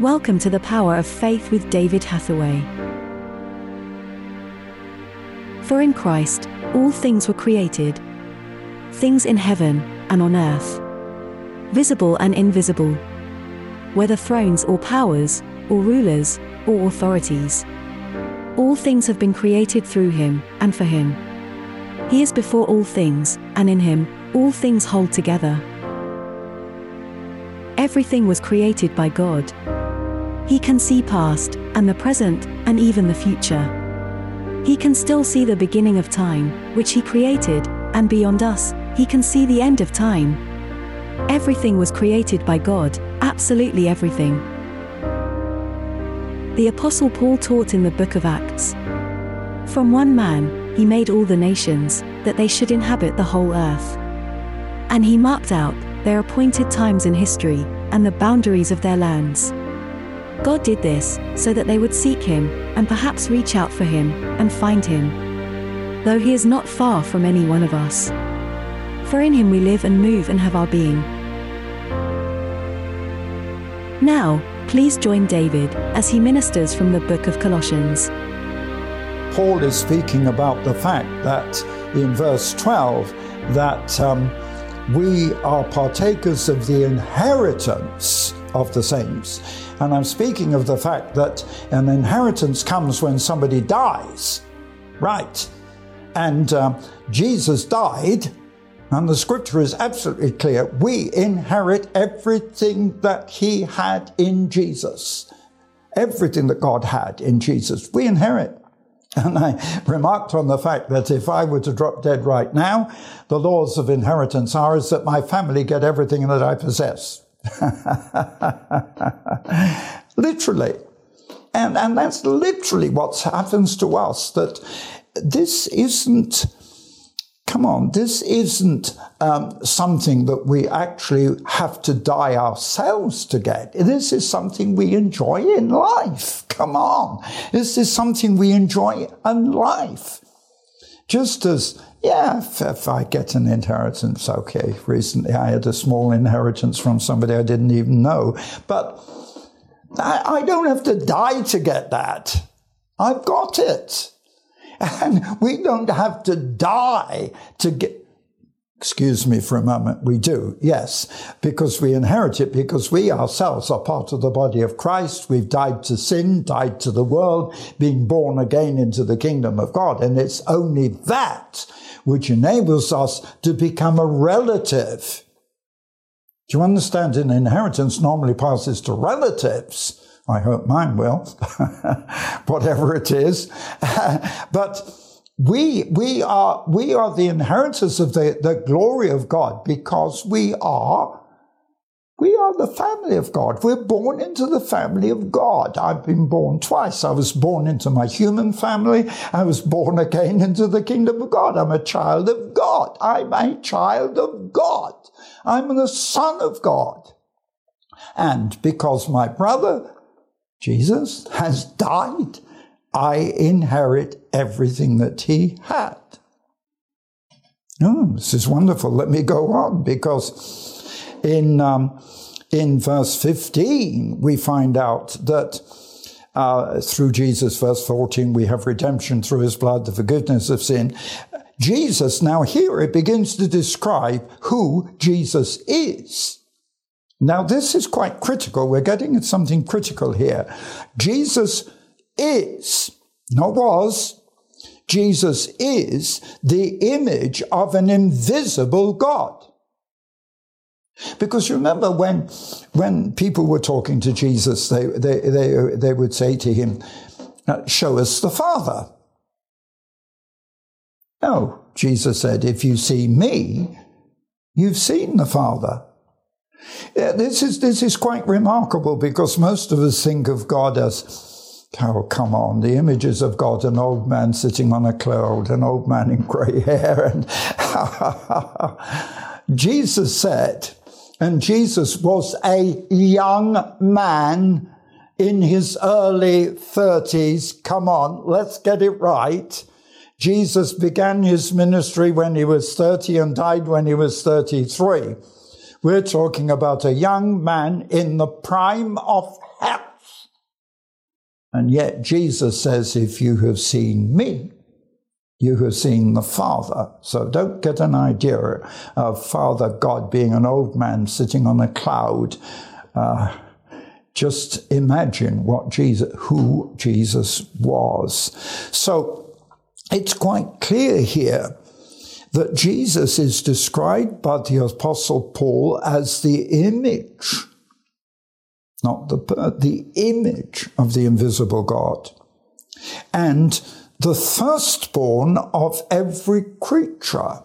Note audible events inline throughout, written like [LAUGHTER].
Welcome to the Power of Faith with David Hathaway. For in Christ, all things were created things in heaven and on earth, visible and invisible, whether thrones or powers, or rulers, or authorities. All things have been created through him, and for him. He is before all things, and in him, all things hold together. Everything was created by God. He can see past, and the present, and even the future. He can still see the beginning of time, which He created, and beyond us, He can see the end of time. Everything was created by God, absolutely everything. The Apostle Paul taught in the book of Acts From one man, He made all the nations, that they should inhabit the whole earth. And He marked out their appointed times in history, and the boundaries of their lands. God did this so that they would seek Him, and perhaps reach out for Him, and find Him. Though He is not far from any one of us. For in Him we live and move and have our being. Now, please join David as he ministers from the book of Colossians. Paul is speaking about the fact that in verse 12 that um, we are partakers of the inheritance of the saints. And I'm speaking of the fact that an inheritance comes when somebody dies. Right. And uh, Jesus died, and the scripture is absolutely clear. We inherit everything that he had in Jesus. Everything that God had in Jesus, we inherit. And I remarked on the fact that if I were to drop dead right now, the laws of inheritance are is that my family get everything that I possess. [LAUGHS] literally. And, and that's literally what happens to us, that this isn't, come on, this isn't um, something that we actually have to die ourselves to get. This is something we enjoy in life. Come on. This is something we enjoy in life. Just as yeah, if, if, I get an inheritance, okay. Recently I had a small inheritance from somebody I didn't even know. But I, I don't have to die to get that. I've got it. And we don't have to die to get, Excuse me for a moment. We do, yes, because we inherit it, because we ourselves are part of the body of Christ. We've died to sin, died to the world, being born again into the kingdom of God. And it's only that which enables us to become a relative. Do you understand? An inheritance normally passes to relatives. I hope mine will, [LAUGHS] whatever it is. [LAUGHS] but we, we are, we are the inheritors of the, the glory of God because we are, we are the family of God. We're born into the family of God. I've been born twice. I was born into my human family. I was born again into the kingdom of God. I'm a child of God. I'm a child of God. I'm the son of God. And because my brother, Jesus, has died, I inherit everything that he had. Oh, this is wonderful. Let me go on because in, um, in verse 15, we find out that uh, through Jesus, verse 14, we have redemption through his blood, the forgiveness of sin. Jesus, now here it begins to describe who Jesus is. Now, this is quite critical. We're getting at something critical here. Jesus is, not was, Jesus is the image of an invisible God. Because remember when, when people were talking to Jesus, they, they, they, they would say to him, Show us the Father. No, Jesus said, If you see me, you've seen the Father. Yeah, this is this is quite remarkable because most of us think of God as Oh, come on. The images of God, an old man sitting on a cloud, an old man in grey [LAUGHS] hair. And [LAUGHS] Jesus said, and Jesus was a young man in his early 30s. Come on, let's get it right. Jesus began his ministry when he was 30 and died when he was 33. We're talking about a young man in the prime of And yet Jesus says, if you have seen me, you have seen the Father. So don't get an idea of Father God being an old man sitting on a cloud. Uh, just imagine what Jesus, who Jesus was. So it's quite clear here that Jesus is described by the Apostle Paul as the image, not the, the image of the invisible God. And the firstborn of every creature.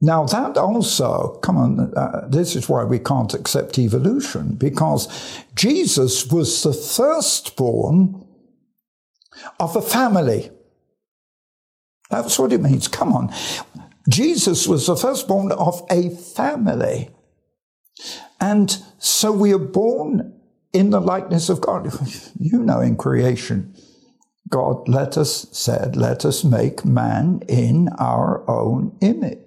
Now, that also, come on, uh, this is why we can't accept evolution, because Jesus was the firstborn of a family. That's what it means. Come on. Jesus was the firstborn of a family. And so we are born in the likeness of God. [LAUGHS] You know, in creation, God let us said, let us make man in our own image.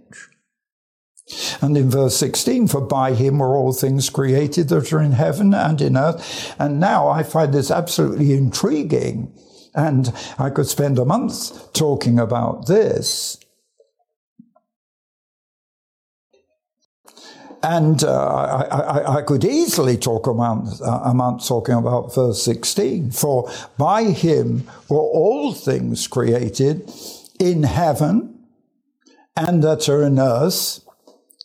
And in verse 16, for by him were all things created that are in heaven and in earth. And now I find this absolutely intriguing. And I could spend a month talking about this. And uh, I, I, I, could easily talk a month, talking about verse 16. For by him were all things created in heaven and that are in earth,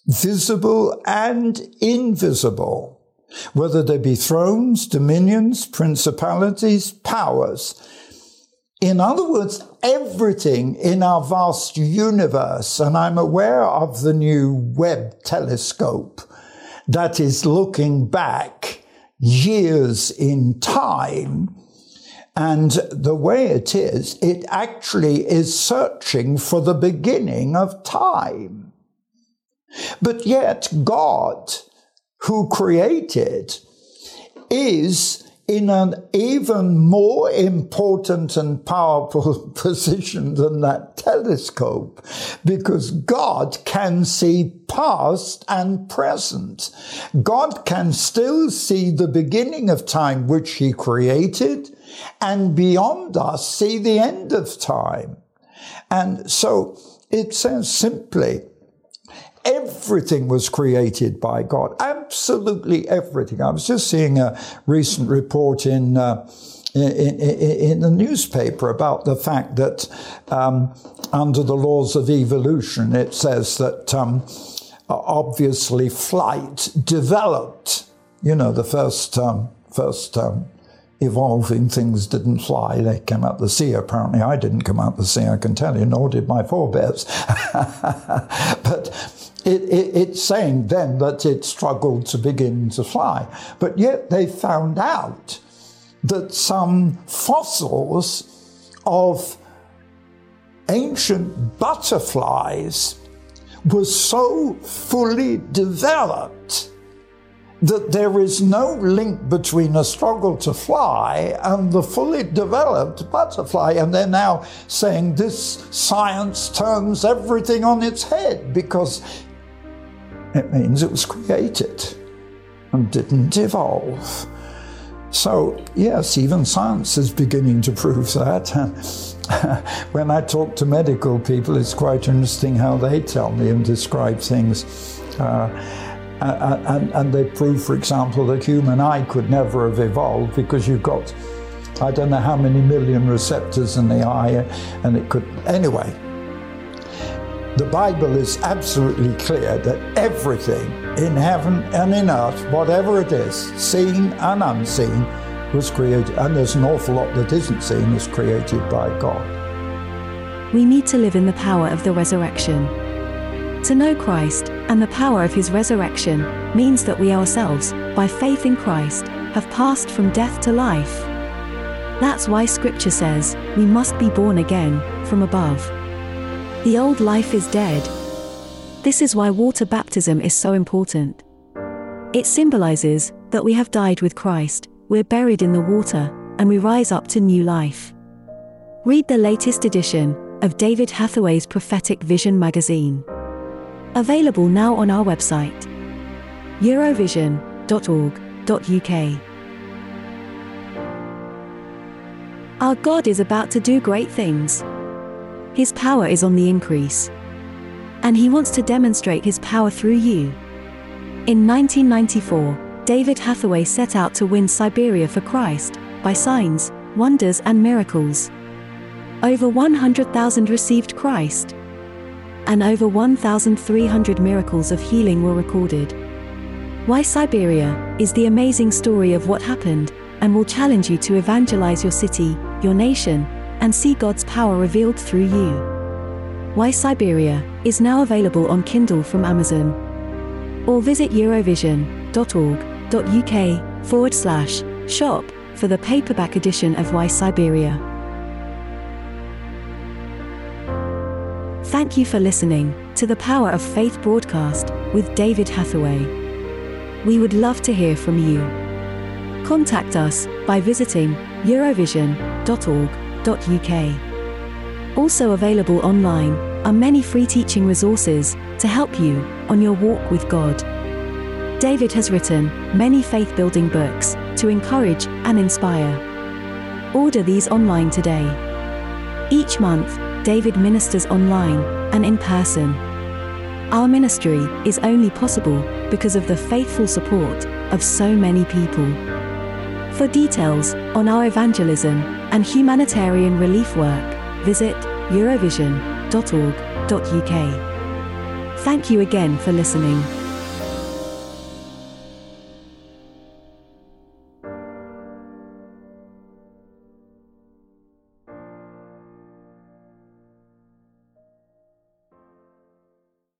visible and invisible, whether they be thrones, dominions, principalities, powers. In other words, everything in our vast universe, and I'm aware of the new Webb telescope that is looking back years in time. And the way it is, it actually is searching for the beginning of time. But yet God, who created, is in an even more important and powerful [LAUGHS] position than that telescope because God can see past and present. God can still see the beginning of time which he created and beyond us see the end of time. And so it says simply, Everything was created by God. Absolutely everything. I was just seeing a recent report in, uh, in, in, in, the newspaper about the fact that um, under the laws of evolution, it says that um, obviously flight developed. You know, the first um, first um, evolving things didn't fly. They came out the sea. Apparently, I didn't come out the sea, I can tell you, nor did my forebears. [LAUGHS] but it, it, it's saying then that it struggled to begin to fly. But yet they found out that some fossils of ancient butterflies were so fully developed that there is no link between a struggle to fly and the fully developed butterfly. And they're now saying this science turns everything on its head because it means it was created and didn't evolve. So, yes, even science is beginning to prove that. [LAUGHS] when I talk to medical people, it's quite interesting how they tell me and describe things. Uh, and, and, they prove, for example, that human eye could never have evolved because you've got, I don't know how many million receptors in the eye, and it could, anyway. The Bible is absolutely clear that everything in heaven and in earth, whatever it is, seen and unseen, was created, and there's an awful lot that isn't seen, is created by God. We need to live in the power of the resurrection. To know Christ and the power of his resurrection means that we ourselves, by faith in Christ, have passed from death to life. That's why Scripture says we must be born again from above. The old life is dead. This is why water baptism is so important. It symbolizes that we have died with Christ, we're buried in the water, and we rise up to new life. Read the latest edition of David Hathaway's Prophetic Vision magazine. Available now on our website eurovision.org.uk. Our God is about to do great things. His power is on the increase. And He wants to demonstrate His power through you. In 1994, David Hathaway set out to win Siberia for Christ by signs, wonders, and miracles. Over 100,000 received Christ. And over 1,300 miracles of healing were recorded. Why Siberia is the amazing story of what happened and will challenge you to evangelize your city, your nation, and see God's power revealed through you. Why Siberia is now available on Kindle from Amazon. Or visit eurovision.org.uk forward slash shop for the paperback edition of Why Siberia. Thank you for listening to the Power of Faith broadcast with David Hathaway. We would love to hear from you. Contact us by visiting eurovision.org.uk. Also available online are many free teaching resources to help you on your walk with God. David has written many faith building books to encourage and inspire. Order these online today. Each month, David ministers online and in person. Our ministry is only possible because of the faithful support of so many people. For details on our evangelism and humanitarian relief work, visit eurovision.org.uk. Thank you again for listening.